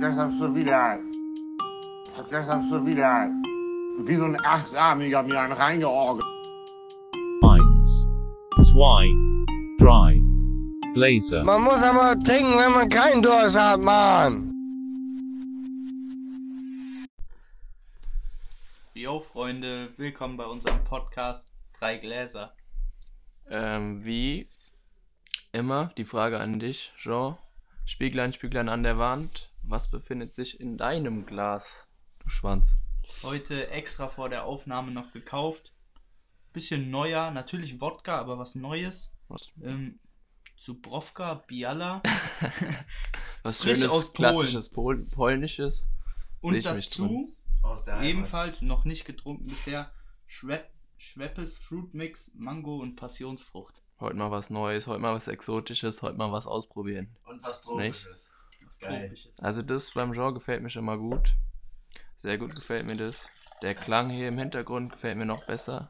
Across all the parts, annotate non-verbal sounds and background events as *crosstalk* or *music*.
gestern schon wieder, hab gestern schon wieder wie so ein Achtarmiger mir einen reingeorgelt. Eins, zwei, drei. Blazer. Man muss aber trinken, wenn man keinen Durst hat, Mann. Jo Freunde, willkommen bei unserem Podcast Drei Gläser. Ähm, wie immer, die Frage an dich, Jean. Spieglein, Spieglein an der Wand. Was befindet sich in deinem Glas, du Schwanz? Heute extra vor der Aufnahme noch gekauft. Bisschen neuer, natürlich Wodka, aber was Neues. Was, Ähm, Zubrovka, Biala *laughs* was frisch schönes, aus klassisches Pol polnisches. Und dazu Aus der Heimat. ebenfalls noch nicht getrunken bisher Schwep Schweppes Fruit Mix, Mango und Passionsfrucht. Heute mal was Neues, heute mal was Exotisches, heute mal was ausprobieren. Und was Tropisches. Was. Tropisches. Also das beim Jean gefällt mir schon mal gut. Sehr gut gefällt mir das. Der Klang hier im Hintergrund gefällt mir noch besser.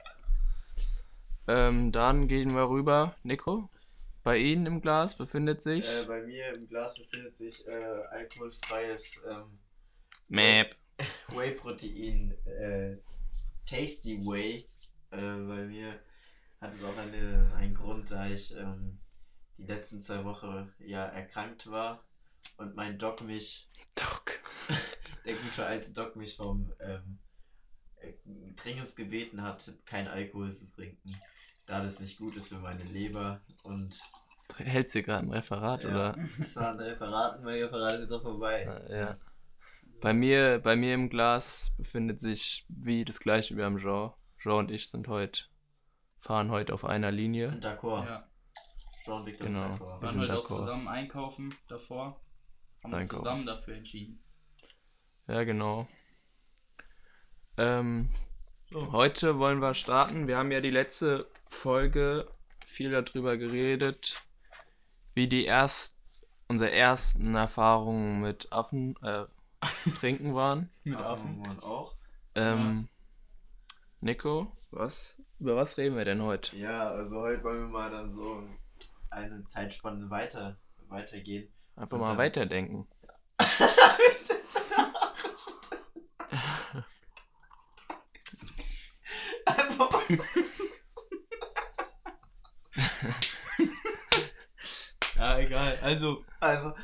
Ähm, dann gehen wir rüber. Nico, bei Ihnen im Glas befindet sich Äh, bei mir im Glas befindet sich äh, alkoholfreies ähm, Map. *laughs* Whey-Protein äh, Tasty Whey. Äh, bei mir hat es auch eine, einen Grund, da ich ähm, die letzten zwei Wochen ja erkrankt war und mein Doc mich, Doc. *laughs* der gute alte Doc mich vom ähm, äh, dringendst gebeten hat, kein Alkohol zu trinken, da das nicht gut ist für meine Leber und Hältst du gerade ein Referat Ja. oder? Das war ein Referat, mein Referat ist jetzt auch vorbei. Äh, ja. Bei mir, bei mir im Glas befindet sich wie das gleiche wie am Jean. Jean und ich sind heute, fahren heute auf einer Linie. Sind d'accord. Ja, Jean Victor Genau. sind wir d'accord. Wir waren heute auch zusammen einkaufen davor. Haben uns zusammen dafür entschieden. Ja, genau. Ähm, So. heute wollen wir starten. Wir haben ja die letzte Folge viel darüber geredet, wie die erst, unsere ersten Erfahrungen mit Affen äh, *laughs* trinken waren. Mit Affen und auch. Ähm, Nico, was, über was reden wir denn heute? Ja, also heute wollen wir mal dann so eine Zeitspanne weiter, weitergehen. Einfach Und mal dann- weiterdenken. Einfach mal- Ja, egal. Also, Einfach.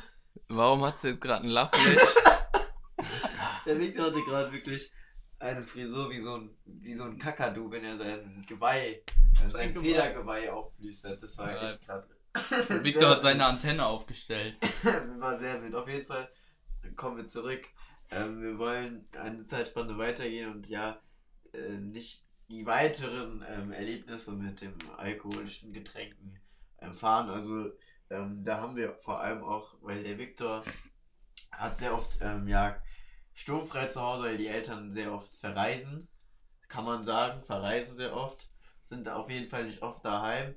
Warum hat sie jetzt gerade einen Lachfleisch? *laughs* Der Victor hatte gerade wirklich eine Frisur wie so ein, wie so ein Kakadu, wenn er sein Geweih, äh, sein Geweih. Federgeweih aufplüstert. Das war Ja. echt gerade. Victor hat seine Antenne aufgestellt. *laughs* War sehr wild. Auf jeden Fall kommen wir zurück. Ähm, wir wollen eine Zeitspanne weitergehen und ja, äh, nicht die weiteren ähm, Erlebnisse mit dem alkoholischen Getränken ähm, fahren. Also ähm, da haben wir vor allem auch, weil der Viktor hat sehr oft ähm, ja, sturmfrei zu Hause, weil die Eltern sehr oft verreisen. Kann man sagen, verreisen sehr oft. Sind auf jeden Fall nicht oft daheim.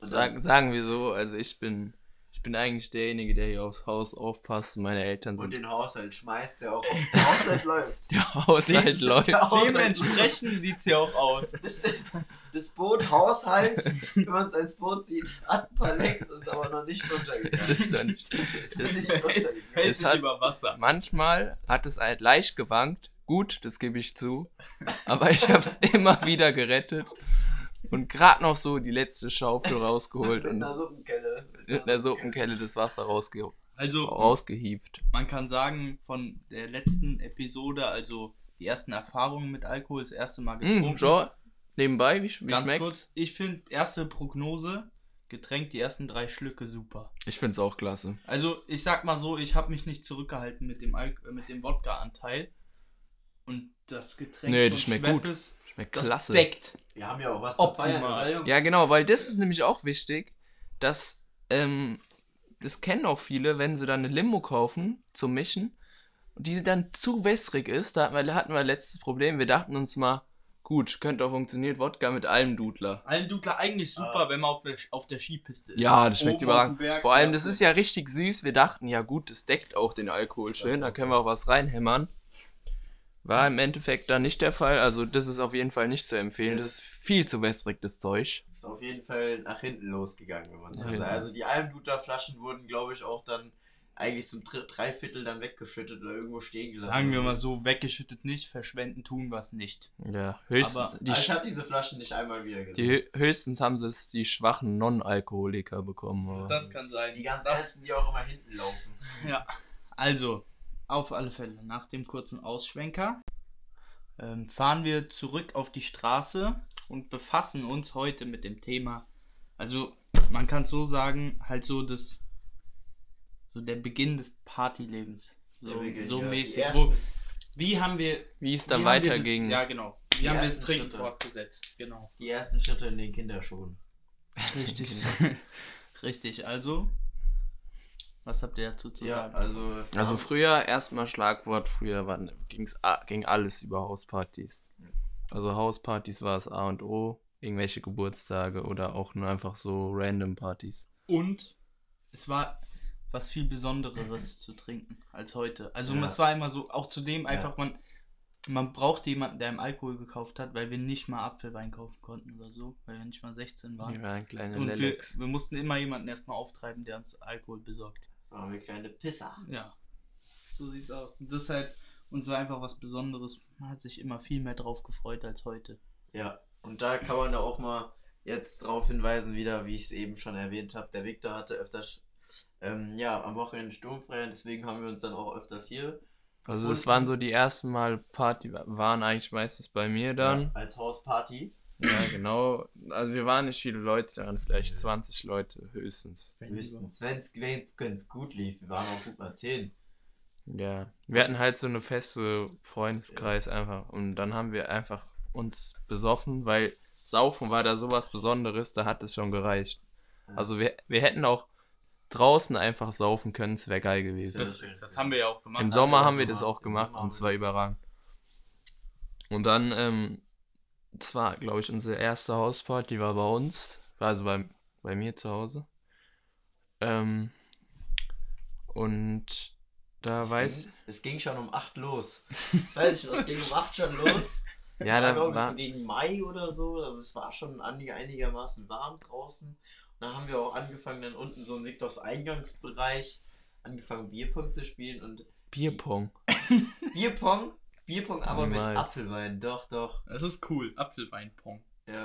Und dann- Sagen, wir so, also ich bin, ich bin eigentlich derjenige, der hier aufs Haus aufpasst. Meine Eltern und sind. den Haushalt schmeißt, der auch der Haushalt läuft. *laughs* Der Haushalt läuft. Der Haushalt Dementsprechend sieht es ja auch aus. Das, das Boot Haushalt, wenn man es als Boot sieht, hat ein paar Lecks, ist aber noch nicht runtergegangen. Es ist dann. *laughs* Es ist es- nicht runtergegangen. Hält Es sich hat- über Wasser. Manchmal hat es halt leicht gewankt. Gut, das gebe ich zu. Aber ich habe es immer wieder gerettet. Und gerade noch so die letzte Schaufel *laughs* rausgeholt Mit und einer Suppenkelle. mit einer Suppenkelle das Wasser rausge Also, rausgehieft. man kann sagen, von der letzten Episode, also die ersten Erfahrungen mit Alkohol, das erste Mal getrunken. Hm, Jean, nebenbei, wie, wie Ganz schmeckt's? kurz, ich finde erste Prognose, Getränk, die ersten drei Schlücke super. Ich find's auch klasse. Also ich sag mal so, ich habe mich nicht zurückgehalten mit dem, Al äh, mit dem Wodka-Anteil. Und das Getränk Nee, das schmeckt gut. Schweppes, Schmeckt Das klasse. deckt. Wir haben ja auch was Optimal. zu feiern, oder, Jungs? Ja, genau, weil das ist nämlich auch wichtig, dass, ähm, das kennen auch viele, wenn sie dann eine Limo kaufen zum Mischen und die dann zu wässrig ist, da hatten wir, hatten wir letztes Problem, wir dachten uns mal, gut, könnte auch funktionieren, Wodka mit allem Dudler. Almdudler eigentlich super, wenn man auf der, auf der Skipiste ist. Ja, das schmeckt Oben überragend. Berg, Vor allem, das ist ja richtig süß. Wir dachten, ja gut, das deckt auch den Alkohol schön, da können wir auch was reinhämmern. War im Endeffekt dann nicht der Fall. Also, das ist auf jeden Fall nicht zu empfehlen. Das ist viel zu wässrig, das Zeug. Ist auf jeden Fall nach hinten losgegangen, wenn man will. hinten. Also die Almdudler Flaschen wurden, glaube ich, auch dann eigentlich zum Dr Dreiviertel dann weggeschüttet oder irgendwo stehen gelassen. Sagen wir mal so, weggeschüttet nicht, verschwenden tun es nicht. Ja, höchstens, Aber- die, Also ich habe diese Flaschen nicht einmal wieder gesehen. die, hö- höchstens haben sie es die schwachen Non-Alkoholiker bekommen. Aber Das kann sein. die ganz das, Ernsten, die auch immer hinten laufen. Ja, also, auf alle Fälle, nach dem kurzen Ausschwenker ähm, fahren wir zurück auf die Straße und befassen uns heute mit dem Thema. Also, man kann es so sagen, halt so das, so der Beginn des Partylebens. So, Der Beginn, so ja. Mäßig. Wo, wie haben wir. wie es dann weiterging. Ja, genau. Wie Die haben wir es dringend fortgesetzt? Genau. Die ersten Schritte in den Kinderschuhen. Richtig. *laughs* Richtig, also. Was habt ihr dazu zu Ja, sagen? also. Also früher erstmal Schlagwort, früher ging's, ging alles über Hauspartys. Also Hauspartys war es A und O, irgendwelche Geburtstage oder auch nur einfach so random Partys. Und es war was viel Besondereres zu trinken als heute. Also Ja. es war immer so, auch zudem einfach, man, man brauchte jemanden, der ihm Alkohol gekauft hat, weil wir nicht mal Apfelwein kaufen konnten oder so, weil wir nicht mal 16 waren. Die waren kleine Und wir, wir mussten immer jemanden erstmal auftreiben, der uns Alkohol besorgt. Waren wir kleine Pisser. Ja, so sieht's aus. Und das ist halt, uns war einfach was Besonderes. Man hat sich immer viel mehr drauf gefreut als heute. Ja, und da kann man da auch mal jetzt drauf hinweisen, wieder, wie ich es eben schon erwähnt habe. Der Victor hatte öfters, ähm, ja, am Wochenende sturmfrei und deswegen haben wir uns dann auch öfters hier. Also es waren so die ersten Mal Party, waren eigentlich meistens bei mir dann. Ja, als Hausparty. Ja, genau. Also wir waren nicht viele Leute daran, vielleicht 20 Leute höchstens. Höchstens, wenn es gut lief. Wir waren auch gut mal 10. Ja, wir hatten halt so eine feste Freundeskreis einfach und dann haben wir einfach uns besoffen, weil Saufen war da sowas Besonderes, da hat es schon gereicht. Also wir, wir hätten auch draußen einfach saufen können, es wäre geil gewesen. Das- Das, haben wir ja auch gemacht. Im Sommer haben wir das auch gemacht und es wir war das- überragend. Und dann, ähm, es war, glaube ich, unsere erste Hausparty war bei uns, also bei, bei mir zu Hause. Ähm, und da Es weiß ging, es ging schon um 8 los. Das weiß ich noch, es ging um 8 schon *laughs* los. Es Ja, war, da glaube ich, war- gegen Mai oder so. Also es war schon einig- einigermaßen warm draußen. Und dann haben wir auch angefangen, dann unten so in Viktors Eingangsbereich angefangen Bierpong zu spielen und Bierpong. *laughs* Bierpong, Bierpong aber mit Niemals. Apfelwein, doch, doch. Das ist cool. Apfelweinpong. Ja.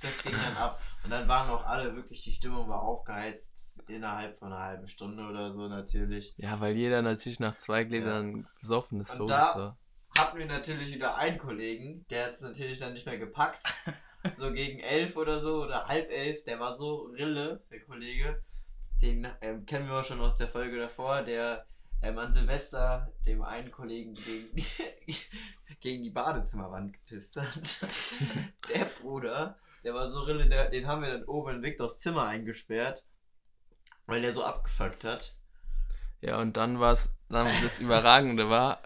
das ging dann ab. Und dann waren auch alle wirklich, die Stimmung war aufgeheizt innerhalb von einer halben Stunde oder so natürlich. Ja, weil jeder natürlich nach zwei Gläsern besoffen des Und da- war. hatten wir natürlich wieder einen Kollegen, der hat es natürlich dann nicht mehr gepackt. *laughs* So gegen elf oder so oder halb elf, der war so Rille, der Kollege. Den ähm, kennen wir auch schon aus der Folge davor, der ähm, an Silvester dem einen Kollegen gegen die, *laughs* gegen die Badezimmerwand gepisst hat. *laughs* der Bruder, der war so Rille, der, den haben wir dann oben in Viktors Zimmer eingesperrt, weil der so abgefuckt hat. Ja, und dann war es, das Überragende war,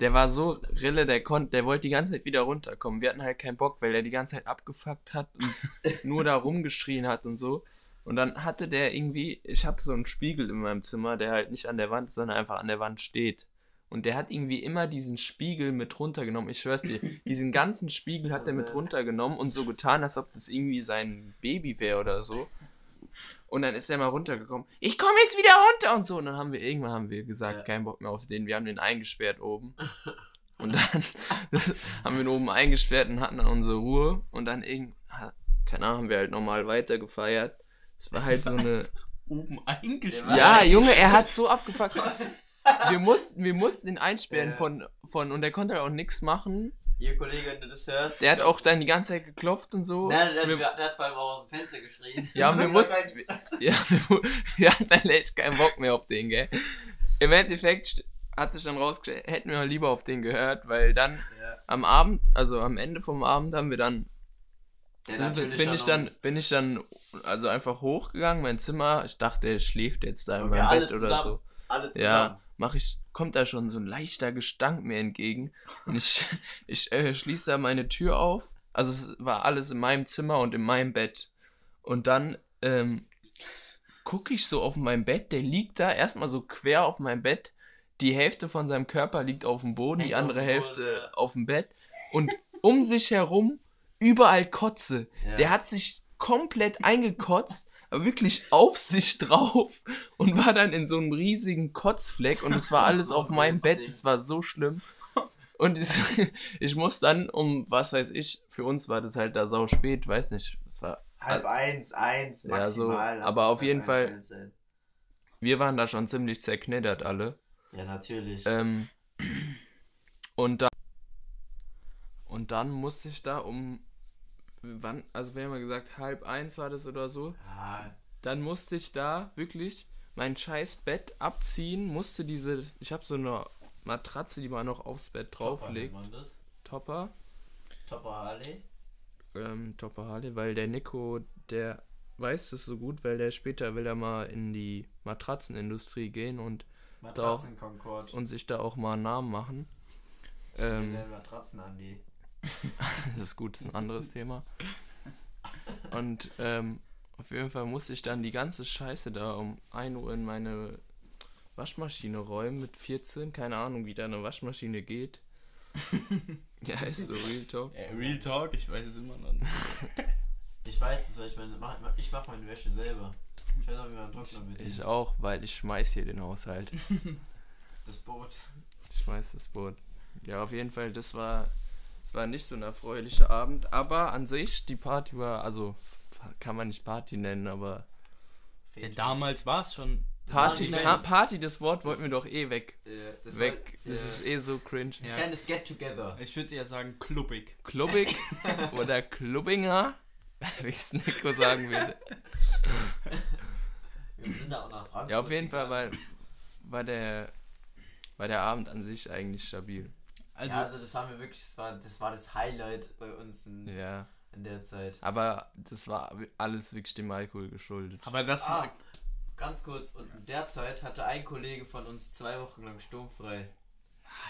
der war so Rille, der konnte, der wollte die ganze Zeit wieder runterkommen. Wir hatten halt keinen Bock, weil er die ganze Zeit abgefuckt hat und nur da rumgeschrien hat und so. Und dann hatte der irgendwie, ich habe so einen Spiegel in meinem Zimmer, der halt nicht an der Wand, sondern einfach an der Wand steht. Und der hat irgendwie immer diesen Spiegel mit runtergenommen. Ich schwör's dir, *laughs* diesen ganzen Spiegel hat er mit runtergenommen und so getan, als ob das irgendwie sein Baby wäre oder so. Und dann ist er mal runtergekommen. Ich komme jetzt wieder runter und so. Und dann haben wir irgendwann haben wir gesagt, Ja. kein Bock mehr auf den. Wir haben den eingesperrt oben. *laughs* Und dann *laughs* haben wir ihn oben eingesperrt und hatten dann unsere Ruhe. Und dann irgend, ha- keine Ahnung, haben wir halt normal weiter gefeiert. Es war halt so eine. Oben eingesperrt. Ja, Junge, er hat so abgefuckt. Wir mussten, wir mussten ihn einsperren Ja. von, von. Und der konnte halt auch nichts machen. Hier, Kollege, wenn du das hörst. Der hat auch dann die ganze Zeit geklopft und so. Nein, der, Wir- der, hat vor allem auch aus dem Fenster geschrien. Ja, wir *laughs* mussten-. *laughs* Ja, wir, wir hatten dann echt keinen Bock mehr auf den, gell. Im Endeffekt hat sich dann rausgestellt, hätten wir lieber auf den gehört, weil dann Ja. am Abend, also am Ende vom Abend haben wir dann, Der natürlich bin ich dann, bin ich dann, also einfach hochgegangen, mein Zimmer, ich dachte, er schläft jetzt da in meinem Bett oder zusammen. so. Alle zusammen. Ja, mach ich, kommt da schon so ein leichter Gestank mir entgegen. Und ich, *laughs* ich äh, schließe da meine Tür auf, also es war alles in meinem Zimmer und in meinem Bett. Und dann, ähm, gucke ich so auf mein Bett, der liegt da erstmal so quer auf meinem Bett, die Hälfte von seinem Körper liegt auf dem Boden, die Hängt auf andere dem Hälfte Boden, auf dem Bett. Und um sich herum überall Kotze. Ja. Der hat sich komplett eingekotzt, wirklich auf sich drauf und war dann in so einem riesigen Kotzfleck und es war alles auf meinem Bett. Es war so schlimm. Und ich, *laughs* ich muss dann um, was weiß ich, für uns war das halt da sau spät, weiß nicht, es war, Halb eins, eins, maximal. Ja, so, aber auf jeden Fall- sein. wir waren da schon ziemlich zerknittert alle. Ja, natürlich. Ähm, *clears throat* und dann und dann musste ich da um wann, also wir haben ja gesagt, halb eins war das oder so. ja, Dann musste ich da wirklich mein scheiß Bett abziehen, musste diese, ich habe so eine Matratze, die man noch aufs Bett drauflegt, Topper das. Topper, Topper Harley. ähm, Topper Harley, weil der Nico, der weiß das so gut, weil der später will er mal in die Matratzenindustrie gehen und, Matratzen Concord. und sich da auch mal einen Namen machen. Ähm, Ähm, Matratzen Andi. *laughs* Das ist gut, das ist ein anderes Thema. Und ähm, auf jeden Fall musste ich dann die ganze Scheiße da um 1 Uhr in meine Waschmaschine räumen mit 14. Keine Ahnung, wie da eine Waschmaschine geht. *laughs* ja, ist so Real Talk. Äh, Real Talk, ich weiß es immer noch nicht. *laughs* Ich weiß das, weil ich meine, mach, ich mach meine Wäsche selber. Ich weiß auch, wie man Trockner mit Ich auch, weil ich schmeiß hier den Haushalt. Das Boot. Ich schmeiß das Boot. Ja, auf jeden Fall, das war, das war nicht so ein erfreulicher Abend. Aber an sich, die Party war, also kann man nicht Party nennen, aber Ja, damals war es schon. Das war Party, kleines- Party, das Wort wollten wir doch eh weg. Das weg. War, Das ist eh so cringe. ein Ja. kleines Get-Together. Ich würde eher sagen, klubbig. Klubbig *laughs* oder Klubbinger, wie es Nico sagen würde. Wir sind da auch nach Frankfurt Ja, auf jeden Fall war, war, der, war der Abend an sich eigentlich stabil. Also, ja, also das haben wir wirklich, das war das, war das Highlight bei uns in, Ja, in der Zeit. aber das war alles wirklich dem Alkohol geschuldet. aber das Ah, war. ganz kurz, und in der Zeit hatte ein Kollege von uns zwei Wochen lang sturmfrei.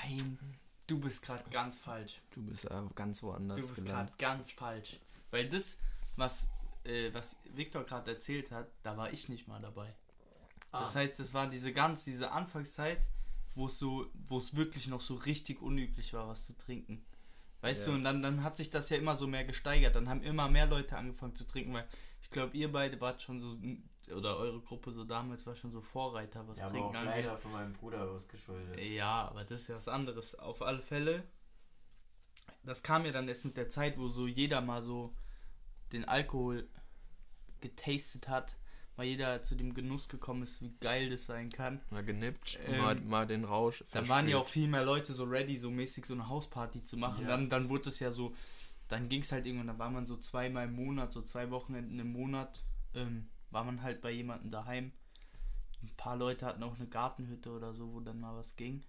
Nein, du bist gerade ganz falsch. Du bist aber ganz Du woanders bist gerade ganz falsch. Weil das, was, äh, was Viktor gerade erzählt hat, da war ich nicht mal dabei. Das Ah. heißt, das war diese ganz, diese Anfangszeit, wo es so, wo es wirklich noch so richtig unüblich war, was zu trinken. Weißt Ja. du, und dann, dann hat sich das ja immer so mehr gesteigert. Dann haben immer mehr Leute angefangen zu trinken, weil ich glaube, ihr beide wart schon so, oder eure Gruppe so damals war schon so Vorreiter, was Ja, aber Trinken auch angeht. leider von meinem Bruder ausgeschuldet. Ja, aber das ist ja was anderes. Auf alle Fälle. Das kam ja dann erst mit der Zeit, wo so jeder mal so den Alkohol getastet hat, mal jeder zu dem Genuss gekommen ist, wie geil das sein kann. Mal genippt, Ähm, mal, mal den Rausch. Dann waren ja auch viel mehr Leute so ready, so mäßig so eine Hausparty zu machen. Ja. Dann, dann wurde es ja so, dann ging es halt irgendwann, dann war man so zweimal im Monat, so zwei Wochenenden im Monat, ähm, war man halt bei jemandem daheim. Ein paar Leute hatten auch eine Gartenhütte oder so, wo dann mal was ging.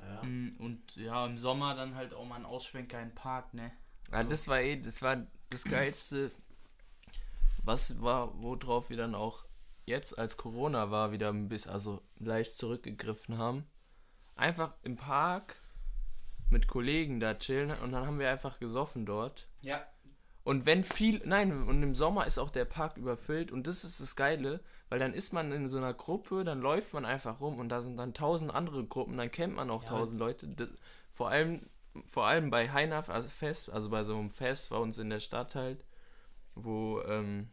Ja. Mm, Und ja, im Sommer dann halt auch mal ein Ausschwenker im Park, ne? Ja, das war eh, das war das Geilste, was war, worauf wir dann auch jetzt, als Corona war, wieder ein bisschen, also leicht zurückgegriffen haben. Einfach im Park mit Kollegen da chillen und dann haben wir einfach gesoffen dort. Ja. Und wenn viel, nein, und im Sommer ist auch der Park überfüllt und das ist das Geile, weil dann ist man in so einer Gruppe, dann läuft man einfach rum und da sind dann tausend andere Gruppen, dann kennt man auch Ja. tausend Leute. Vor allem, vor allem bei Heinaf also Fest, also bei so einem Fest bei uns in der Stadt halt, wo, ähm,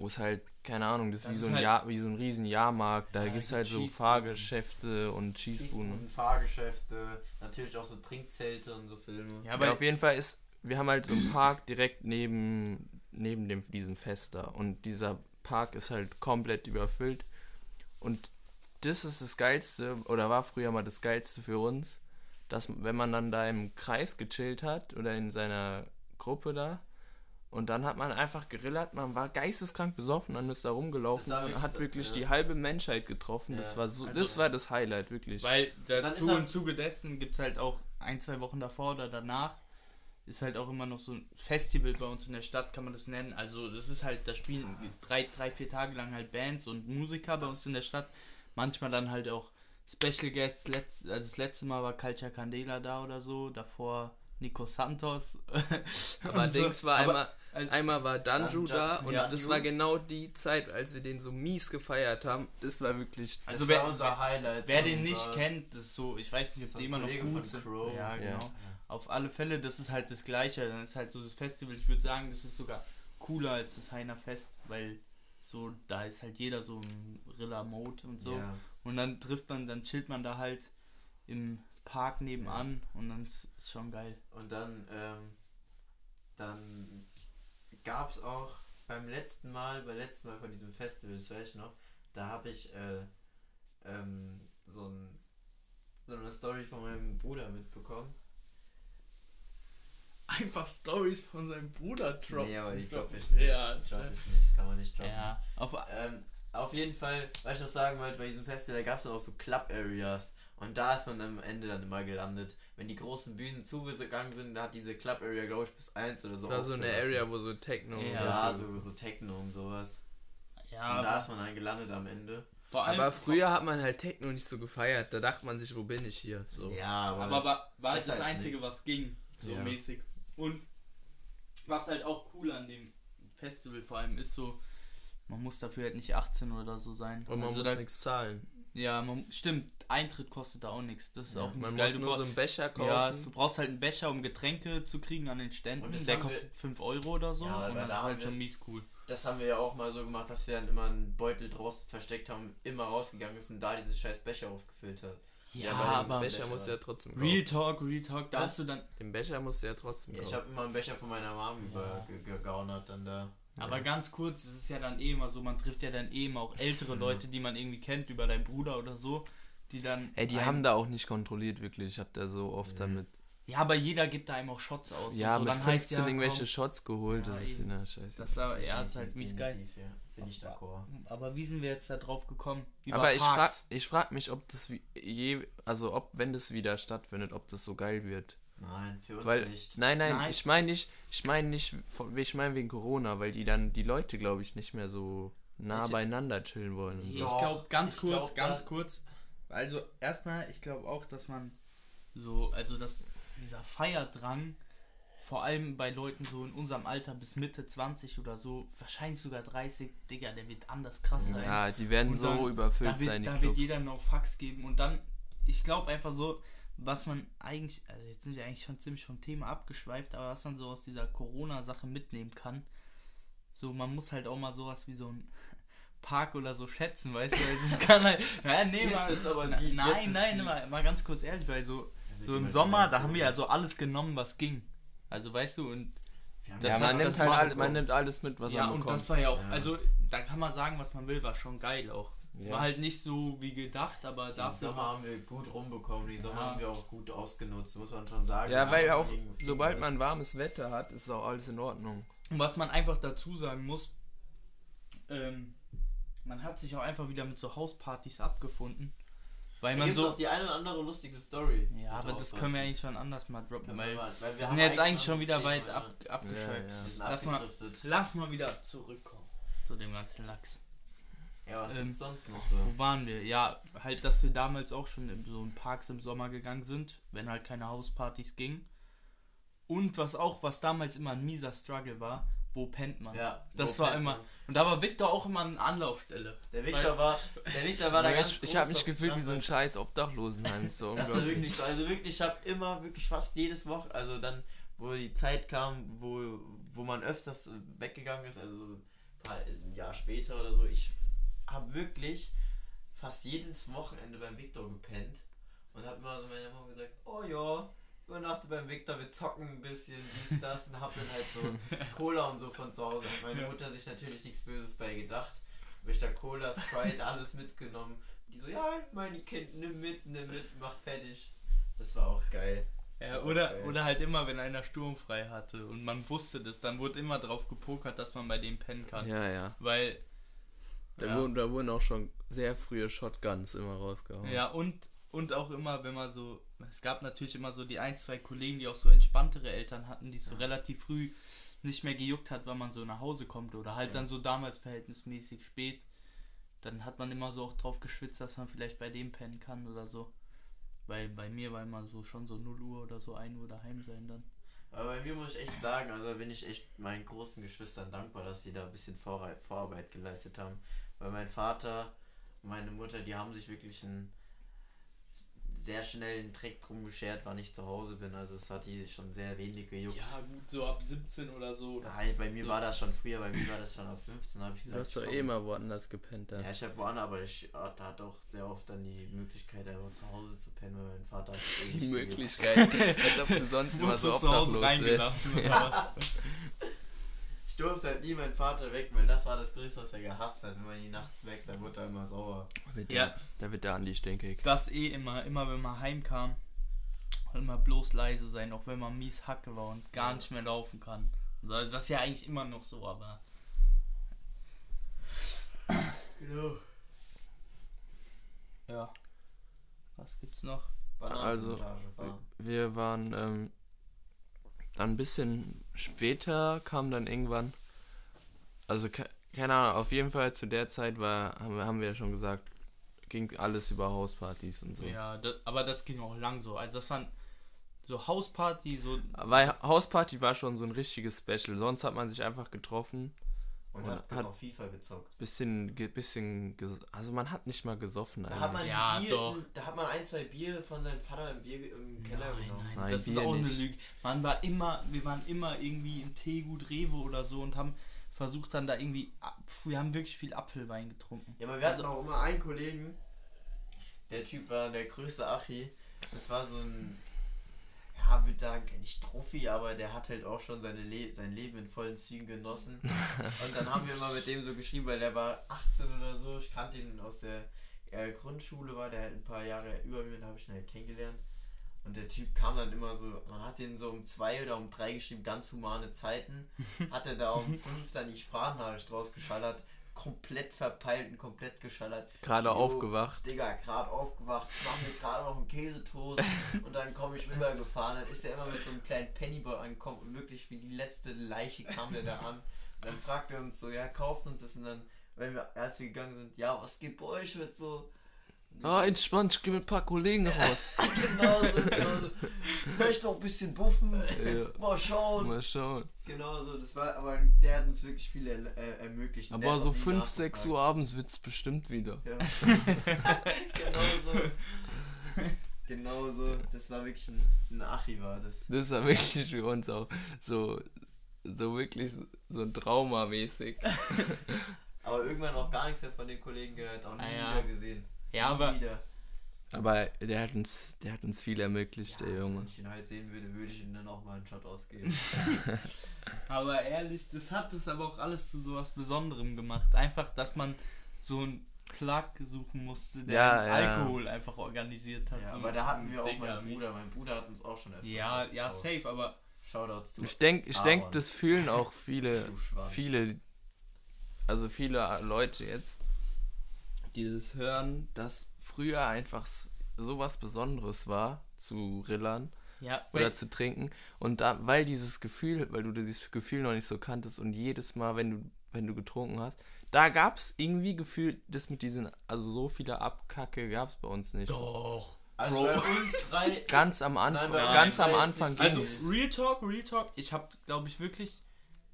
wo es halt, keine Ahnung, das ist Das wie ist so ein halt- Jahr, wie so ein riesen Jahrmarkt, da Ja, gibt es halt so. Fahrgeschäfte und Schießbuden. Fahrgeschäfte, natürlich auch so Trinkzelte und so Filme. Ja, Aber aber auf jeden Fall ist, wir haben halt so einen Park direkt neben, neben dem, diesem Fest da. Und dieser Park ist halt komplett überfüllt. Und das ist das Geilste, oder war früher mal das Geilste für uns, dass wenn man dann da im Kreis gechillt hat oder in seiner Gruppe da und dann hat man einfach gerillert, man war geisteskrank besoffen, dann ist da rumgelaufen Das und hat wirklich ja. die halbe Menschheit getroffen. Das Ja, war so, also- das war das Highlight, wirklich. Weil dann dazu er- im Zuge dessen gibt es halt auch ein, zwei Wochen davor oder danach ist halt auch immer noch so ein Festival bei uns in der Stadt, kann man das nennen. Also das ist halt, da spielen drei, drei, vier Tage lang halt Bands und Musiker bei uns in der Stadt. Manchmal dann halt auch Special Guests. Letz, also das letzte Mal war Culture Candela da oder so, davor Nico Santos. *laughs* Aber Und so. Dings war Aber- einmal, also- einmal war Danju da und ja. das war genau die Zeit, als wir den so mies gefeiert haben. Das war wirklich. Das Also war wer- unser Highlight. Wer den nicht kennt, das ist so, ich weiß nicht, ob die immer noch gut sind. Ja, Ja. genau. Auf alle Fälle, das ist halt das Gleiche. Dann ist halt so das Festival, ich würde sagen, das ist sogar cooler als das Heiner Fest, weil so, da ist halt jeder so im Rilla-Mode und so. Ja. Und dann trifft man, dann chillt man da halt im Park nebenan und dann ist, schon geil. Und dann, ähm, dann gab es auch beim letzten Mal, beim letzten Mal von diesem Festival, das weiß ich noch, da habe ich äh, ähm, so, ein, so eine Story von meinem Bruder mitbekommen. Einfach Stories von seinem Bruder droppen. Nee, aber die droppe ich nicht. Ja, das- ich nicht, kann man nicht droppen. ja. Auf, Ähm, auf jeden Fall, was ich noch sagen wollte, bei diesem Festival, da gab es auch so Club-Areas. Und da ist man am Ende dann immer gelandet. Wenn die großen Bühnen zugegangen sind, da hat diese Club-Area, glaube ich, bis 1 oder so. Das war so eine. Area, wo so Techno. Ja. Ja, so, so Techno und sowas. ja, und da aber, ist man dann gelandet am Ende. vor allem, Aber früher hat man halt Techno nicht so gefeiert. Da dachte man sich, wo bin ich hier? So. Ja, aber. Aber war, war Ist das halt Einzige, nix. was ging, so Ja. mäßig. Und was halt auch cool an dem Festival vor allem ist so, man muss dafür halt nicht 18 oder so sein. Und man Also muss da, nichts zahlen. Ja, man, stimmt, Eintritt kostet da auch nichts. Das ist Ja, auch Man geil. muss Du nur so brauchst- einen Becher kaufen. ja, du brauchst halt einen Becher, um Getränke zu kriegen an den Ständen. Der kostet 5 Euro oder so. Ja, aber und da das ist haben halt wir- schon mies cool. das haben wir ja auch mal so gemacht, dass wir dann immer einen Beutel draußen versteckt haben, immer rausgegangen ist und da diese scheiß Becher aufgefüllt hat. Ja, weil so aber Becher Becher musst du war- ja trotzdem Real kaufen. Talk, Real Talk, da hast du dann. Den Becher musst du ja trotzdem Ja, ich kaufen. habe immer einen Becher von meiner Mom über ge- gegaunert dann da. Aber ganz kurz, es ist ja dann eh immer so, man trifft ja dann eh immer auch ältere Leute, die man irgendwie kennt, über deinen Bruder oder so, die dann. Ey, die haben da auch nicht kontrolliert, wirklich. Ich hab da so oft damit. Ja, aber jeder gibt da einem auch Shots aus. Ja, und so. mit dann heißt 15 ja, irgendwelche komm, Shots geholt. Ja, das ist ja scheiße. Das ist aber, ja, ist halt mies geil. Ja. Bin ich d'accord. Aber wie sind wir jetzt da drauf gekommen? Über Aber ich frag, Parks. ich frag mich, ob das wie- je, also ob, wenn das wieder stattfindet, ob das so geil wird. Nein, für uns Weil, nicht. nein, nein, Nein. ich meine nicht, ich meine nicht, ich meine wegen Corona, weil die dann die Leute, glaube ich, nicht mehr so nah Ich- beieinander chillen wollen. Und Ich so. Glaube, ganz ich kurz, glaub, ganz kurz. Also, erstmal, ich glaube auch, dass man so, also, dass dieser Feierdrang, vor allem bei Leuten so in unserem Alter bis Mitte 20 oder so, wahrscheinlich sogar 30, Digga, der wird anders krass sein. Ja, die werden Und so dann- überfüllt da wird, sein, die da Clubs. wird jeder noch Fax geben und dann, ich glaube einfach so, was man eigentlich, also jetzt sind wir eigentlich schon ziemlich vom Thema abgeschweift, aber was man so aus dieser Corona-Sache mitnehmen kann, so man muss halt auch mal sowas wie so ein *laughs* Park oder so schätzen, weißt du, das *laughs* kann halt, ja, nee, Jetzt mal, aber die- nein, nein, die. mal, mal ganz kurz ehrlich, weil so, so im immer Sommer, da haben wir also alles genommen, was ging, also weißt du, und Wir haben das ja, hat- man das nimmt halt all, man nimmt alles mit, was ja, man und bekommt. das war ja auch, Ja. also da kann man sagen, was man will, war schon geil auch. Es Ja. war halt nicht so wie gedacht, aber Den dafür Sommer haben wir gut rumbekommen, den Sommer Ja. haben wir auch gut ausgenutzt, muss man schon sagen. ja, weil auch, sobald man warmes Wetter hat, ist auch alles in Ordnung. Und was man einfach dazu sagen muss, ähm, man hat sich auch einfach wieder mit so Hauspartys abgefunden. Weil man so. auch die eine oder andere lustige Story. Ja, aber das können wir eigentlich schon anders mal droppen, weil wir mal- weil wir sind jetzt eigentlich schon wieder weit Thema, ab, abgeschweift. Ja, ja. Lass mal, lass mal wieder zurückkommen zu dem ganzen Lachs. Ja, was ähm, gibt's sonst noch so? Wo waren wir? Ja, halt, dass wir damals auch schon in so in Parks im Sommer gegangen sind, wenn halt keine Hauspartys gingen. Und was auch, was damals immer ein mieser Struggle war, wo pennt man? Ja, Das war immer. man? Und da war Victor auch immer eine Anlaufstelle. Der Victor Weil- war, der Victor war da ganz ich ich habe mich gefühlt wie so ein scheiß Obdachlosenheim. So *laughs* Das ist unglaublich. wirklich so. Also wirklich, ich habe immer wirklich fast jedes Woche, also dann, wo die Zeit kam, wo, wo man öfters weggegangen ist, also ein, paar, ein Jahr später oder so, ich habe wirklich fast jedes Wochenende beim Victor gepennt und habe immer so meiner Mama gesagt, oh ja, übernachte beim Victor, wir zocken ein bisschen, dies, *laughs* das und hab dann halt so Cola und so von zu Hause. Meine Mutter sich natürlich nichts Böses bei gedacht. Hab ich da Cola, Sprite, alles mitgenommen. Die so, ja, mein Kind, nimm mit, nimm mit, mach fertig. Das war auch geil. Das Ja, oder, geil. oder halt immer, wenn einer sturmfrei hatte und man wusste das, dann wurde immer drauf gepokert, dass man bei dem pennen kann. Ja, ja. Weil. Da, ja. wurden, da wurden auch schon sehr frühe Shotguns immer rausgehauen. Ja, und, und auch immer, wenn man so. Es gab natürlich immer so die ein, zwei Kollegen, die auch so entspanntere Eltern hatten, die es so relativ früh nicht mehr gejuckt hat, wenn man so nach Hause kommt oder halt dann so damals verhältnismäßig spät. Dann hat man immer so auch drauf geschwitzt, dass man vielleicht bei dem pennen kann oder so. Weil bei mir war immer so schon so 0 Uhr oder so 1 Uhr daheim sein dann. Aber bei mir muss ich echt sagen, also bin ich echt meinen großen Geschwistern dankbar, dass sie da ein bisschen Vorarbeit geleistet haben. Weil mein Vater, meine Mutter, die haben sich wirklich ein sehr schnell einen Dreck drum geschert, wann ich zu Hause bin. Also es hat die schon sehr wenig gejuckt. Ja, gut, so ab 17 oder so. Nein, bei mir war das schon früher, bei mir war das schon ab 15, habe ich Du gesagt. hast doch eh mal woanders gepennt dann. Ja, ich habe woanders, aber ich ah, da hat auch sehr oft dann die Möglichkeit, einfach zu Hause zu pennen, weil mein Vater Die. Möglichkeit, als ob du sonst *laughs* immer so du zu Hause obdachlos reingelassen *laughs* wärst. Ich *laughs* durfte halt nie meinen Vater weg, weil das war das Größte, was er gehasst hat. Wenn man ihn nachts weg, dann wurde er immer sauer. Wird Ja. Da wird der Andi stinkig. Das eh immer, immer wenn man heimkam, immer bloß leise sein, auch wenn man mies Hacke war und gar Ja. nicht mehr laufen kann. Also das ist ja eigentlich immer noch so, aber Genau. ja. Was gibt's noch? Fahren. Wir waren ähm, dann ein bisschen später, kam dann irgendwann, also ke keine Ahnung, auf jeden Fall zu der Zeit war, haben wir, haben wir ja schon gesagt, ging alles über Hauspartys und so. Ja, das, aber das ging auch lang so. Also das waren so Hausparty, so Weil Hausparty war schon so ein richtiges Special, sonst hat man sich einfach getroffen, Und Und hat, hat- auch FIFA gezockt. bisschen, ge- bisschen, ges also man hat nicht mal gesoffen Da hat eigentlich. man Ja, Bier, doch. da hat man ein, zwei Bier von seinem Vater im, Bier, im Keller Nein, genommen. nein, Nein, das ist Bier auch eine nicht. Lüge. Man war immer, wir waren immer irgendwie im Teegut Rewe oder so und haben versucht dann da irgendwie, ab- wir haben wirklich viel Apfelwein getrunken. Ja, aber wir hatten Also- auch immer einen Kollegen, der Typ war der größte Achi. Das war so ein, ja, würde sagen, nicht Trophy, aber der hat halt auch schon seine Le sein Leben in vollen Zügen genossen. *laughs* Und dann haben wir immer mit dem so geschrieben, weil der war 18 oder so. Ich kannte ihn aus der äh, Grundschule, war der halt ein paar Jahre über mir, da habe ich ihn halt kennengelernt. Und der Typ kam dann immer so, man hat den so um zwei oder um drei geschrieben, ganz humane Zeiten. *laughs* Hat er da um fünf dann die Sprachnachricht rausgeschallert, komplett verpeilt und komplett geschallert. Gerade aufgewacht. Digga, gerade aufgewacht, ich mach mir gerade noch einen Käsetoast *laughs* und dann komme ich rübergefahren. Dann ist der immer mit so einem kleinen Pennyboy angekommen und wirklich wie die letzte Leiche kam der da an. Und dann fragt er uns so, ja, kauft uns das und dann, wenn wir, als wir gegangen sind, ja, was bei euch heute so? Ah, entspannt, ich geh mit ein paar Kollegen raus. *laughs* Genau so, genau so. Vielleicht noch ein bisschen buffen, Ja. mal schauen. Mal schauen. Genau so, das war, aber der hat uns wirklich viel er, äh, ermöglicht. Der Aber so auch nie 5, 6 nachgefragt. Uhr abends wird's bestimmt wieder. Ja. *laughs* genau so. Genau so. Das war wirklich ein, ein Achi war das. Das war wirklich für uns auch so, so wirklich so- ein Trauma-mäßig. *laughs* Aber irgendwann auch gar nichts mehr von den Kollegen gehört, auch nie Ah, ja. wieder gesehen. Ja, nie aber wieder. Aber der hat uns, der hat uns viel ermöglicht, der Ja, Junge. Wenn ich ihn heute sehen würde, würde ich ihm dann auch mal einen Shot ausgeben. *laughs* Aber ehrlich, das hat es aber auch alles zu sowas Besonderem gemacht. Einfach, dass man so einen Plug suchen musste, der Ja, ja. Alkohol einfach organisiert hat. ja, so aber da hatten wir auch meinen Bruder. Mein Bruder hat uns auch schon öfter Ja, ja, gekauft. safe, aber Shoutouts zu. Ich denke, ich denk, das fühlen auch viele, viele, also viele Leute jetzt, die das hören, dass früher einfach s- sowas Besonderes war, zu rillern ja, oder zu trinken. Und da, weil dieses Gefühl, weil du dieses Gefühl noch nicht so kanntest und jedes Mal, wenn du, wenn du getrunken hast, da gab es irgendwie gefühlt, das mit diesen, also so viele Abkacke gab es bei uns nicht. doch. Also Bro. bei uns drei. *laughs* Ganz am Anfang, Nein, nein, ganz nein, am Anfang jetzt ging nicht es. so. Also, Real Talk, Real Talk. Ich habe, glaube ich, wirklich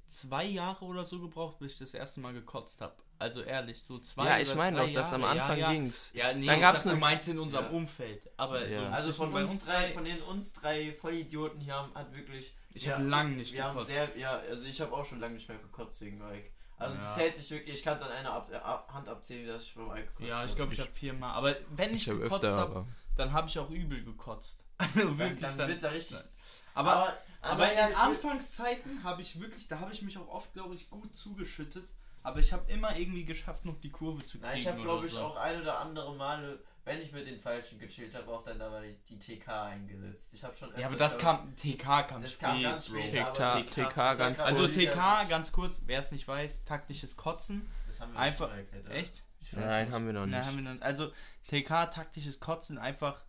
zwei Jahre oder so gebraucht, bis ich das erste Mal gekotzt habe. Also ehrlich, so zwei Ja, ich meine doch, dass am. Anfang ja, ja. ging's. Ja, nee, Dann ich gab's sag, du meinst in unserem Ja. Umfeld. Aber Ja. so, Also von bei uns drei, von den uns drei Vollidioten hier haben, hat wirklich. Ich ja, hab lang nicht Wir haben gekotzt. sehr, ja, also ich habe auch schon lange nicht mehr gekotzt wegen Ike. Also das hält sich wirklich, ich kann es an einer ab, ab, Hand abzählen, dass ich beim Ike gekotzt Ja, ich habe. glaube, ich habe viermal. Aber wenn ich, Ich habe gekotzt öfter, habe, aber. dann habe ich auch übel gekotzt. *laughs* Also wirklich dann, dann. wird da richtig. aber aber naja, in ich will- Anfangszeiten habe ich wirklich, da habe ich mich auch oft, glaube ich, gut zugeschüttet. Aber ich habe immer irgendwie geschafft, noch die Kurve zu kriegen. Nein, ich habe glaube ich so. auch ein oder andere Male, wenn ich mit den Falschen gechillt habe, auch dann dabei die, die TK eingesetzt. Ich habe schon Ja, aber das kam, TK kam Das spät, kam ganz spät, aber TK, TK ganz Also TK, ganz kurz, wer es nicht weiß, taktisches Kotzen. das haben wir einfach- nicht erklärt, Echt? Nein, nicht. haben wir noch Nein, nicht. haben wir noch nicht. Also TK, taktisches Kotzen, einfach,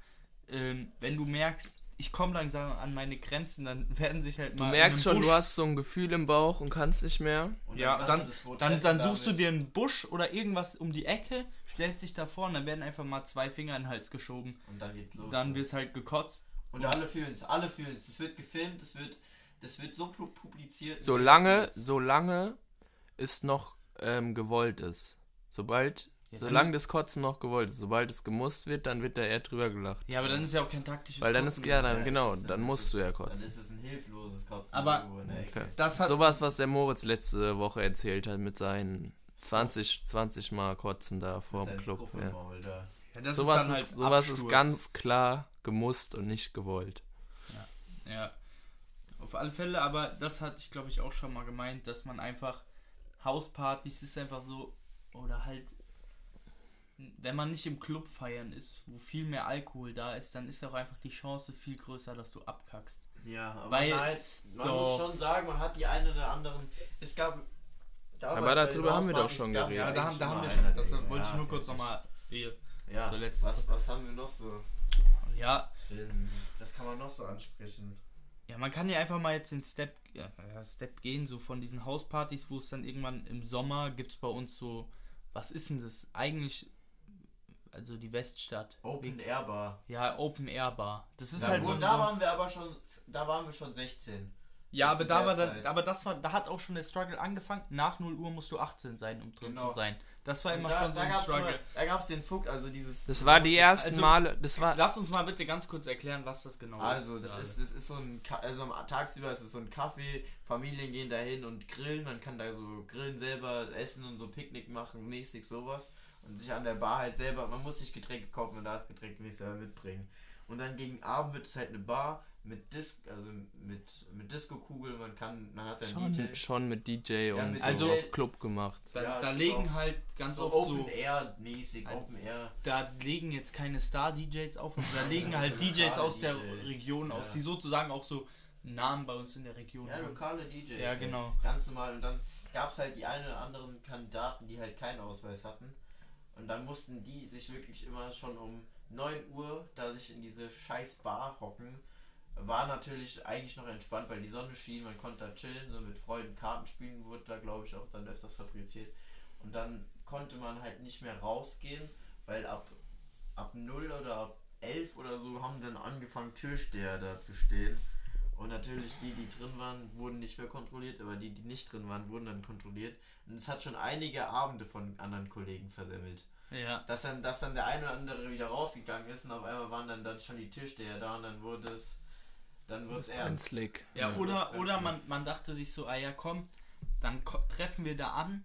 ähm, wenn du merkst, ich komme langsam an meine Grenzen, dann *laughs* werden sich halt Du mal. in merkst schon, Busch- du hast so ein Gefühl im Bauch und kannst nicht mehr. Und Ja, dann, du dann, retten dann suchst du dir einen Busch oder irgendwas um die Ecke, stellst dich davor und dann werden einfach mal zwei Finger in den Hals geschoben. Und dann geht's los. Dann wird halt gekotzt. Und alle fühlen es, alle fühlen es. Das wird gefilmt, das wird, das wird so pu- publiziert. Solange, solange es noch ähm, gewollt ist. Sobald Ja, Solange das Kotzen noch gewollt ist. Sobald es gemusst wird, dann wird da eher drüber gelacht. Ja, aber dann ist ja auch kein taktisches Weil dann Kotzen ist, ja, dann, Ja, genau, es ist- dann es musst ist- du ja Dann kotzen. ist es ein hilfloses Kotzen Aber-. Okay. Das hat- Sowas, was der Moritz letzte Woche erzählt hat mit seinen 20, 20 Mal Kotzen da vorm Sein Club. Ja. Struffelmaul da. Ja, das Sowas, dann ist, halt sowas ist ganz klar gemusst und nicht gewollt. Ja. Auf alle Fälle, aber das hatte ich glaube ich auch schon mal gemeint, dass man einfach Hauspartys ist einfach so oder halt wenn man nicht im Club feiern ist, wo viel mehr Alkohol da ist, dann ist auch einfach die Chance viel größer, dass du abkackst. Ja, aber Weil- nein, man Doch. muss schon sagen, man hat die einen oder anderen. Es gab. damals Aber darüber haben wir doch schon geredet. Ja, da, haben- da haben wir schon, das einheitliche. wollte ich Ja, nur kurz nochmal hier. Ja, zur letzten was, was haben wir noch so? Ja, Ähm, Das kann man noch so ansprechen. Ja, man kann ja einfach mal jetzt den Step, ja, ja, Step gehen, so von diesen Hauspartys, wo es dann irgendwann im Sommer gibt es bei uns so, was ist denn das? Eigentlich, also die Weststadt. Open Air Bar. Ja, Open Air Bar. Das ist Da, halt so. da so waren wir aber schon, da waren wir schon 16. ja, aber da war dann, Zeit. aber das war, da hat auch schon der Struggle angefangen. Nach 0 Uhr musst du 18 sein, um drin Genau. zu sein. Das war immer da, schon so da ein Struggle. immer, da gab's den Fuck, also dieses. Das war die ersten also- Male, das war, Lass uns mal bitte ganz kurz erklären, was das genau Also, ist. das gerade. ist, das ist so ein, Ka- also am- tagsüber ist es so ein Kaffee, Familien gehen dahin und grillen, man kann da so grillen selber, essen und so Picknick machen, mäßig sowas. Und sich an der Bar halt selber, man muss sich Getränke kaufen, man darf Getränke nicht selber mitbringen. Und dann gegen Abend wird es halt eine Bar mit Dis also mit, mit Disco-Kugel, man kann, man hat dann schon, DJ. schon mit DJ Ja, und mit so Also- auf Club gemacht. Da, Ja, da legen halt ganz so oft Open so. Air mäßig, Halt- Open Air. da legen jetzt keine Star-DJs auf, da legen halt *laughs* DJs aus der DJs, Region aus, ja. die sozusagen auch so Namen bei uns in der Region Ja, haben. lokale DJs. Ja, genau. Ganz normal. Und dann gab es halt die einen oder anderen Kandidaten, die halt keinen Ausweis hatten. Und dann mussten die sich wirklich immer schon um 9 Uhr da sich in diese scheiß Bar hocken. War natürlich eigentlich noch entspannt, weil die Sonne schien, man konnte da chillen, so mit Freunden Karten spielen, wurde da glaube ich auch dann öfters fabriziert. Und dann konnte man halt nicht mehr rausgehen, weil ab, ab 0 oder ab 11 oder so haben dann angefangen Türsteher da zu stehen. Und natürlich die, die drin waren, wurden nicht mehr kontrolliert, aber die, die nicht drin waren, wurden dann kontrolliert. Und es hat schon einige Abende von anderen Kollegen versemmelt. Ja. Dass dann, dass dann der eine oder andere wieder rausgegangen ist und auf einmal waren dann, dann schon die Türsteher da und dann wurde es, dann wird es Ganz ernst. slick. Ja, Ja, oder, oder man, man dachte sich so, ah ja komm, dann ko treffen wir da an,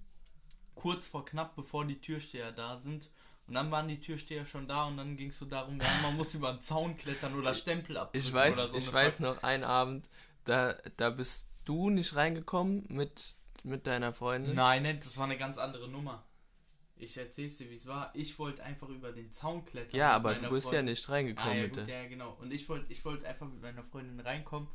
kurz vor knapp, bevor die Türsteher da sind. Und dann waren die Türsteher schon da und dann ging es so darum, ja, man muss über den Zaun klettern oder Stempel abdrücken Ich weiß, oder so. ich weiß noch, einen Abend, da, da bist du nicht reingekommen mit, mit deiner Freundin. Nein, nein, das war eine ganz andere Nummer. Ich erzähl's dir, wie es war. Ich wollte einfach über den Zaun klettern. Ja, aber du bist ja Freundin. nicht reingekommen Ah, ja, gut, ja, genau. Und ich wollte ich wollte einfach mit meiner Freundin reinkommen.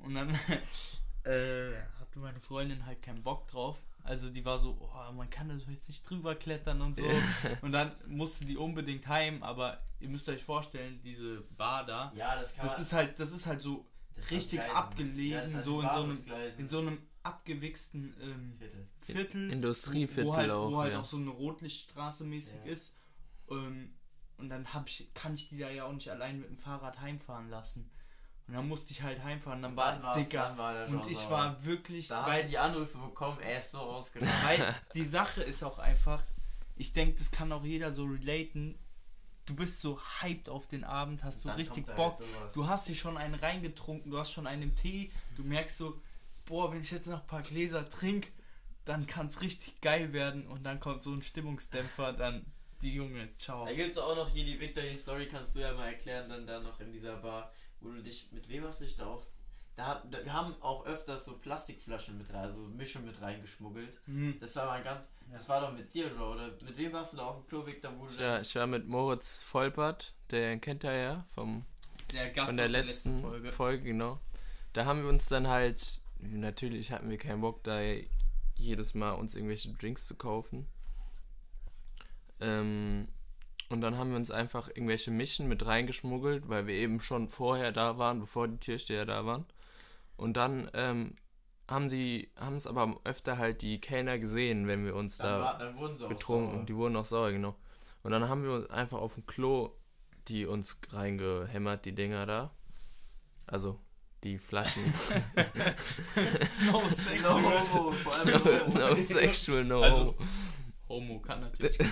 Und dann *laughs* äh, hatte meine Freundin halt keinen Bock drauf. Also die war so, oh, man kann da jetzt nicht drüber klettern und so. *laughs* und dann musste die unbedingt heim, aber ihr müsst euch vorstellen, diese Bar da, Ja, das kann das man- ist halt, das ist halt so richtig Gleisen. abgelegen, Ja, so in so einem, in so einem abgewichsten ähm, Viertel. Viertel. Industrieviertel wo halt, auch, Wo halt ja. auch so eine Rotlichtstraße mäßig Ja. ist. Ähm, und dann hab ich, kann ich die da ja auch nicht allein mit dem Fahrrad heimfahren lassen. Und dann musste ich halt heimfahren. Dann war dann war's- dicker. dann war und ich war wirklich, Da weil, die Anrufe bekommen, er ist so ausgenommen. weil *laughs* die Sache ist auch einfach, ich denke, das kann auch jeder so relaten. Du bist so hyped auf den Abend, hast so richtig Bock. halt. Du hast dir schon einen reingetrunken, du hast schon einen im Tee, du merkst so, boah, wenn ich jetzt noch ein paar Gläser trinke, dann kann es richtig geil werden und dann kommt so ein Stimmungsdämpfer, dann die Junge, ciao. Da gibt es auch noch hier die Victory Story, kannst du ja mal erklären, dann da noch in dieser Bar, wo du dich, mit wem hast du dich da aus... Da, da, wir haben auch öfters so Plastikflaschen mit rein, also Mischung mit reingeschmuggelt. Hm. Das war mal ganz, das war doch mit dir, oder? oder mit wem warst du da auf dem Klo, Victor, wo du Ja, ich war mit Moritz Volpert, der kennt er ja vom, Der Gast von der aus letzten, Folge. genau. Da haben wir uns dann halt, natürlich hatten wir keinen Bock, da jedes Mal uns irgendwelche Drinks zu kaufen. Ähm, und dann haben wir uns einfach irgendwelche Mischen mit reingeschmuggelt, weil wir eben schon vorher da waren, bevor die Türsteher da waren. Und dann ähm, haben sie, haben es aber öfter halt die Kellner gesehen, wenn wir uns dann, da war, dann getrunken. Und die wurden auch sauer, genau. Und dann haben wir uns einfach auf dem Klo die uns reingehämmert, die Dinger da. Also die Flaschen. *laughs* *laughs* No sex. No homo, vor allem no homo. no sexual, no. Also, Homo kann natürlich. *laughs*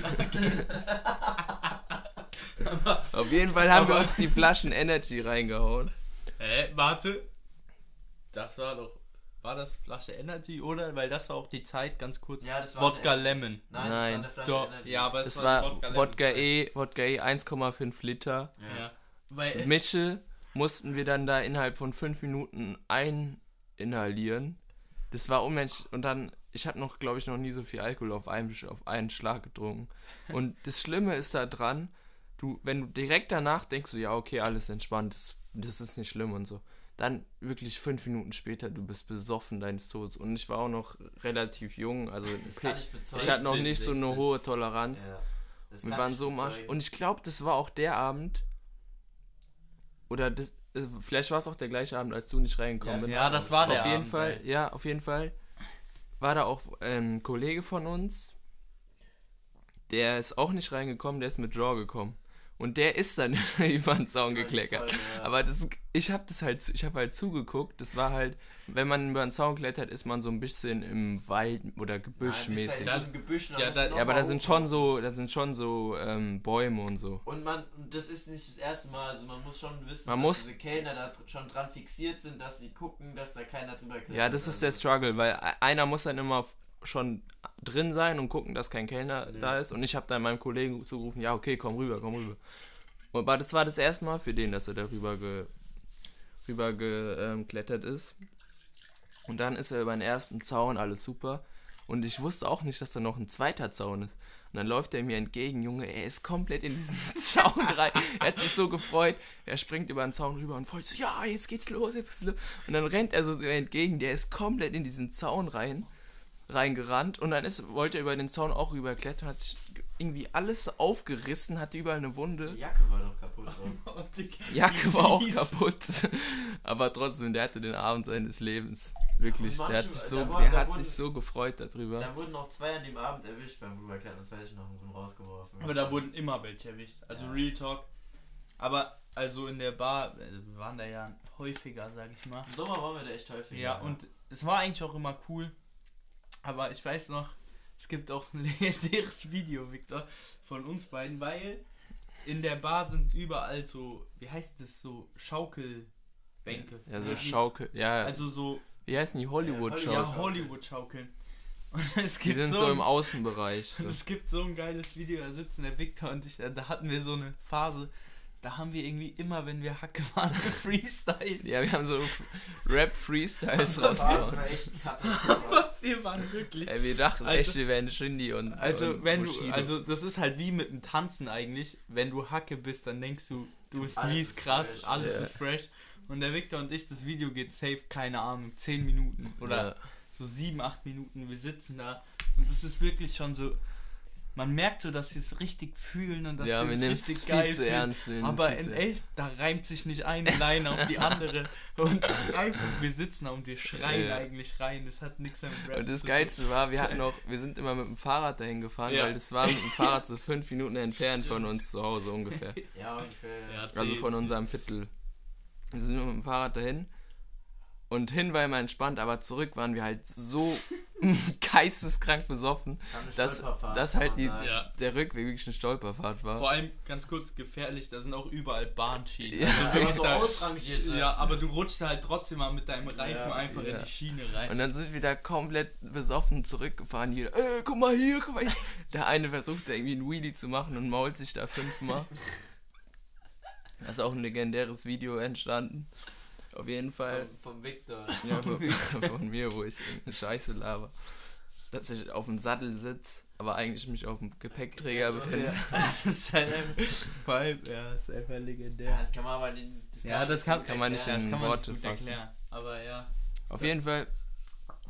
Auf jeden Fall haben wir uns die Flaschen Energy reingehauen. Hä, warte. Das war doch. War das Flasche Energy, oder? Weil das war auch die Zeit, ganz kurz. Ja, das war Wodka eine- Lemon. Nein, das Nein. war eine Flasche Doch, Energy. ja, aber es Das war, war Lemon Wodka Zeit. E, Wodka E 1,5 Liter. Ja. Weil, Mische mussten wir dann da innerhalb von 5 Minuten eininhalieren. Das war unmenschlich. Und dann, ich habe noch, glaube ich, noch nie so viel Alkohol auf einen, auf einen Schlag getrunken. Und das Schlimme ist da dran, du, wenn du direkt danach denkst, du, ja, okay, alles entspannt, das, das ist nicht schlimm und so. Dann wirklich fünf Minuten später, du bist besoffen deines Todes. Und ich war auch noch relativ jung, also Das kann ich bezeugen. ich hatte noch 16, nicht so eine 16. hohe Toleranz. Ja, das Wir waren so bezeugen. Und ich glaube, das war auch der Abend. Oder das, äh, vielleicht war es auch der gleiche Abend, als du nicht reingekommen Ja, bist. ja, das war der auf jeden Abend, Fall, ey. ja, auf jeden Fall war da auch ein Kollege von uns, der ist auch nicht reingekommen, der ist mit Draw gekommen. Und der ist dann *laughs* über den Zaun gekleckert. Zäune, ja. Aber das, ich habe das halt, ich habe halt zugeguckt. Das war halt, wenn man über den Zaun klettert, ist man so ein bisschen im Wald oder Nein, Gebüschmäßig. bist halt Gebüsch, Ja, da- noch Ja, aber da sind schon so, da sind schon so ähm, Bäume und so. Und man, und das ist nicht das erste Mal, also man muss schon wissen, Man dass muss- diese Kellner da schon dran fixiert sind, dass sie gucken, dass da keiner drüber klettert. Ja, das ist der Struggle, weil e- einer muss dann immer schon drin sein und gucken, dass kein Kellner da ist. Und ich habe dann meinem Kollegen zugerufen, ja, okay, komm rüber, komm rüber. Und aber das war das erste Mal für den, dass er da rüber, ge, rüber geklettert ist. Und dann ist er über den ersten Zaun, alles super. Und ich wusste auch nicht, dass da noch ein zweiter Zaun ist. Und dann läuft er mir entgegen, Junge, er ist komplett in diesen *laughs* Zaun rein. Er hat sich so gefreut, er springt über den Zaun rüber und freut sich, so, ja, jetzt geht's los, jetzt geht's los. Und dann rennt er so entgegen, der ist komplett in diesen Zaun rein, reingerannt. Und dann ist, wollte er über den Zaun auch rüberklettern, hat sich irgendwie alles aufgerissen, hatte überall eine Wunde. Die Jacke war doch kaputt. Oh, *laughs* Jacke war auch kaputt. *laughs* Aber trotzdem, der hatte den Abend seines Lebens. Wirklich. Und Der hat sich so, war- der hat wurden- sich so gefreut darüber. Da wurden auch zwei an dem Abend erwischt beim Rüberklettern, das weiß ich noch, und rausgeworfen. Aber da wurden immer welche erwischt. Also Ja. Real Talk. Aber also in der Bar, äh, wir waren da ja häufiger, sag ich mal. Im Sommer waren wir da echt häufig. Ja, und es war eigentlich auch immer cool. Aber ich weiß noch, es gibt auch ein *laughs* legendäres Video, Victor, von uns beiden, weil in der Bar sind überall so, wie heißt das, so Schaukelbänke. Ja, so Schaukel. Ja, Also so, wie heißen die Hollywood-Schaukel? Ja, ja, Hollywood-Schaukeln. *laughs* Die sind so, ein- im Außenbereich. *laughs* Und es gibt so ein geiles Video, da sitzen der Victor und ich, da hatten wir so eine Phase, da haben wir irgendwie immer, wenn wir Hacke waren, *laughs* Freestyle. Ja, wir haben so Rap-Freestyles das war rausgehauen. echt katastrophal. *laughs* Wir waren wirklich. Ey, wir dachten Also- echt, wir wären Shindy und. Also, und wenn du, also, das ist halt wie mit dem Tanzen eigentlich. Wenn du Hacke bist, dann denkst du, du bist Alles mies ist krass, fresh. alles Ja. ist fresh. Und der Victor und ich, das Video geht safe, keine Ahnung, 10 Minuten oder Ja. so 7, 8 Minuten. Wir sitzen da und es ist wirklich schon so. Man merkt so, dass wir es richtig fühlen und dass ja, wir wir es nehmen es richtig viel geil zu fühlen. ernst. es Aber viel in zu echt, da reimt sich nicht eine Line auf die andere. *laughs* Und einfach, wir sitzen da und wir schreien Ja. eigentlich rein. Das hat nichts mehr mit Rap Und das zu Geilste war, wir hatten noch, wir sind immer mit dem Fahrrad dahin gefahren, Ja. weil das war mit dem Fahrrad so *laughs* fünf Minuten entfernt von uns zu Hause ungefähr. *laughs* Ja, ungefähr. Also von unserem Viertel. Wir sind nur mit dem Fahrrad dahin. Und hin war immer entspannt, aber zurück waren wir halt so *laughs* geisteskrank besoffen, Das dass, dass halt die. Ja. der Rückweg wirklich eine Stolperfahrt war. Vor allem ganz kurz gefährlich, da sind auch überall Bahnschienen. Ja. Also so da, ausrangierte. ja, aber du rutschst halt trotzdem mal mit deinem Reifen Ja, einfach ja. in die Schiene rein. Und dann sind wir da komplett besoffen zurückgefahren. Jeder, äh, guck mal hier, guck mal hier. *laughs* Der eine versucht da irgendwie einen Wheelie zu machen und mault sich da fünfmal. *laughs* Da ist auch ein legendäres Video entstanden. Auf jeden Fall. Vom, vom Victor. *laughs* Ja, von, *laughs* von mir, wo ich Scheiße laber. Dass ich auf dem Sattel sitze, aber eigentlich mich auf dem Gepäckträger befinde. *laughs* Das ist halt einfach, allem, ja, das ist einfach Ja, legendär. das kann man aber nicht. Das Ja, das kann, kann man nicht ja, das in kann man Worte nicht fassen. erklären. Aber ja. Auf jeden Fall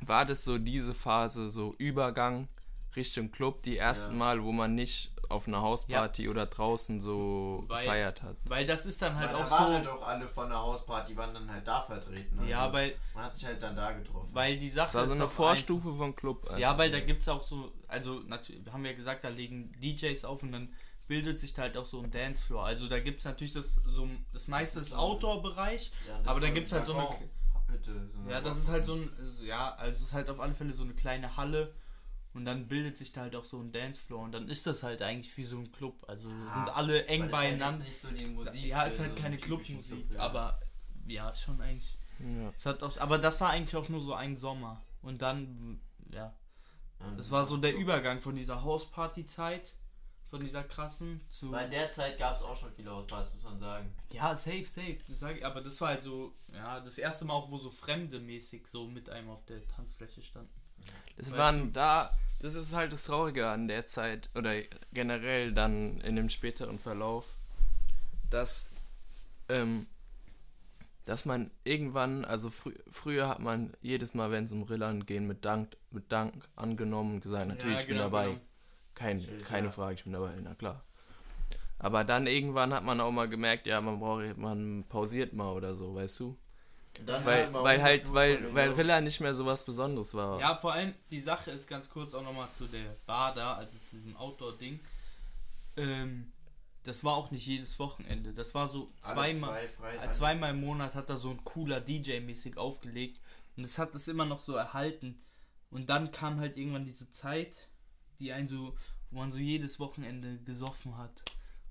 war das so diese Phase, so Übergang Richtung Club, die ersten Ja. Mal, wo man nicht auf einer Hausparty oder draußen so Weil- gefeiert hat. Weil das ist dann halt Weil da auch waren so. halt auch alle von der Hausparty, waren dann halt da vertreten. Also ja, weil, Man hat sich halt dann da getroffen. weil die Sache Das war so ist eine Vorstufe vom Club. Einfach, ja, weil da gibt es auch so, also natürlich, wir haben ja gesagt, da legen DJs auf und dann bildet sich da halt auch so ein Dancefloor. Also da gibt es natürlich das so das meiste Das ist Outdoor-Bereich. Ja, das aber da ist gibt's halt so eine- Hütte, so eine Ja, das ist halt so ein, ja, also es ist halt auf alle Fälle so eine kleine Halle Und dann bildet sich da halt auch so ein Dancefloor und dann ist das halt eigentlich wie so ein Club. Also sind alle eng halt beieinander. jetzt nicht so die Musik ja, ist halt so keine Clubmusik, Club, ja. aber ja, ist schon eigentlich. Ja. Es hat auch, aber das war eigentlich auch nur so ein Sommer. Und dann, ja, Ja, das war so der Übergang von dieser Hausparty-Zeit, von dieser krassen zu. Weil in der Zeit gab es auch schon viele Hauspartys, muss man sagen. Ja, safe, safe. Das sag ich, aber das war halt so, ja, das erste Mal auch, wo so Fremde mäßig so mit einem auf der Tanzfläche standen. Weißt waren du? da, das ist halt das Traurige an der Zeit oder generell dann in dem späteren Verlauf, dass, ähm, dass man irgendwann, also frü früher hat man jedes Mal, wenn es um Rillern gehen, mit Dank, mit Dank angenommen und gesagt, natürlich, Ja, ich bin genau, dabei. genau. Kein, Natürlich, keine ja. Frage, ich bin dabei, na klar. Aber dann irgendwann hat man auch mal gemerkt, ja, man braucht, man pausiert mal oder so, weißt du? Dann Weil, man weil auch halt, weil, weil. Rilla nicht mehr so was Besonderes war. Ja, vor allem die Sache ist ganz kurz auch nochmal zu der Bar da, also zu diesem Outdoor-Ding. Ähm, das war auch nicht jedes Wochenende. Das war so zweimal. zwei Äh, zweimal im Monat hat da so ein cooler DJ mäßig aufgelegt und es hat es immer noch so erhalten. Und dann kam halt irgendwann diese Zeit, die einen so, wo man so jedes Wochenende gesoffen hat.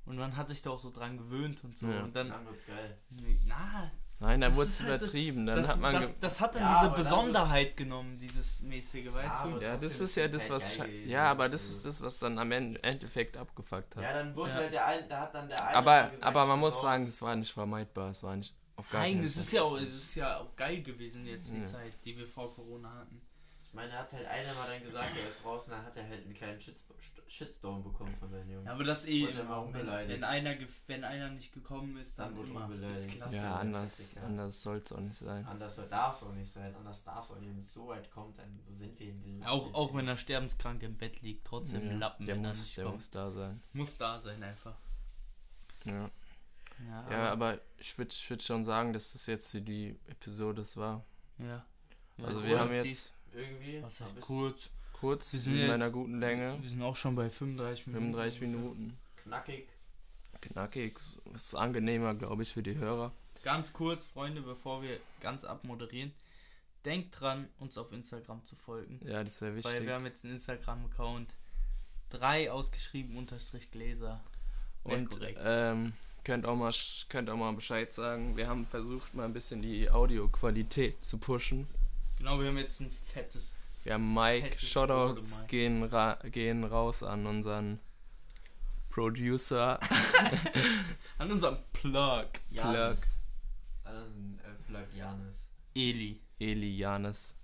Und man hat sich da auch so dran gewöhnt und so. Ja. Und dann, Dann wird's geil. na, Nein, dann wurde es halt übertrieben. Dann das, hat man. das, das hat dann Ja, diese Besonderheit genommen, dieses mäßige, weißt Ja, du? ja, das ist ja das, was. geil Ja, aber das ist das, was dann am En- Endeffekt abgefuckt hat. Ja, dann wurde Ja. halt der eine, da hat dann der eine aber gesagt, aber man muss raus. sagen, es war nicht vermeidbar. Es war nicht auf gar Nein, keinen es Fall. ist ja auch, es ist ja auch geil gewesen jetzt die Ja. Zeit, die wir vor Corona hatten. Ich meine, er hat halt einer mal dann gesagt, er ist raus und dann hat er halt einen kleinen Shitstorm, Shitstorm bekommen von seinen Jungs. Ja, aber das eh wenn, unbeleidigt. wenn einer gef- wenn einer nicht gekommen ist, dann, Dann wurde immer. klasse. Ja, anders, anders soll es auch nicht sein. Anders darf es auch nicht sein, anders darf es auch nicht. Wenn es so weit kommt, dann so sind wir in Auch, auch wenn er sterbenskrank im Bett liegt, trotzdem Ja, Lappen, der er muss, nicht der kommt. muss da sein. Muss da sein einfach. Ja, Ja, ja aber ich würde ich würd schon sagen, dass das jetzt die Episode das war. ja. Ja, Also wir haben jetzt Irgendwie. Was heißt kurz? kurz Wir in sind jetzt- meiner guten Länge, Wir sind auch schon bei 35 Minuten. 35 Minuten. Knackig. Knackig, ist angenehmer, glaube ich, für die Hörer. Ganz kurz, Freunde, bevor wir ganz abmoderieren. Denkt dran, uns auf Instagram zu folgen. Ja, das wäre Weil wichtig. wir haben jetzt einen Instagram-Account. Drei ausgeschrieben unterstrich Gläser. Und ähm, könnt, auch mal, könnt auch mal Bescheid sagen. Wir haben versucht, mal ein bisschen die Audioqualität zu pushen. Genau, wir haben jetzt ein fettes. Haben Mike, Fettes Shoutouts Mike. gehen, ra gehen raus an unseren Producer. *laughs* An unserem Plug. Janis. Dann äh, bleibt Janis. Eli. Eli Janis.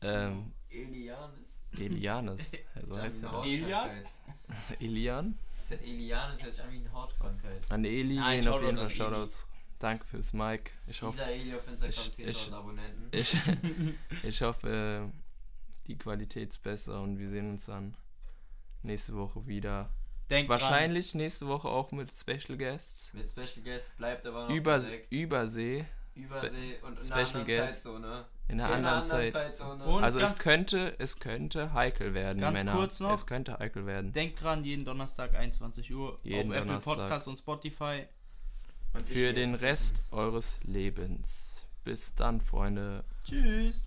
Ähm, Elianis. Elianis. *laughs* So heißt er. Elian? *laughs* Elian? Das ist Elianis, hört sich an wie eine Hautkrankheit. An Eli Nein, gehen auf jeden an Fall Eli. Shoutouts. Danke fürs Mike. Ich hoffe, Dieser Eli auf Instagram Ich- ich- 10.000 Abonnenten. ich, *laughs* ich hoffe, die Qualität ist besser und wir sehen uns dann nächste Woche wieder. Denkt Wahrscheinlich nächste Woche auch mit Special Guests. Mit Special Guest bleibt aber noch Über, verdeckt. Übersee. Übersee und in Special einer anderen Guest. Zeitzone. In einer In anderen Zeit. Zeitzone. Und Also es könnte, es könnte heikel werden, Ganz Männer. kurz noch. Es könnte heikel werden. Denkt dran, jeden Donnerstag 21 Uhr Jeden auf Apple Donnerstag. Podcast und Spotify. Für den Rest eures Lebens. Bis dann, Freunde. Tschüss.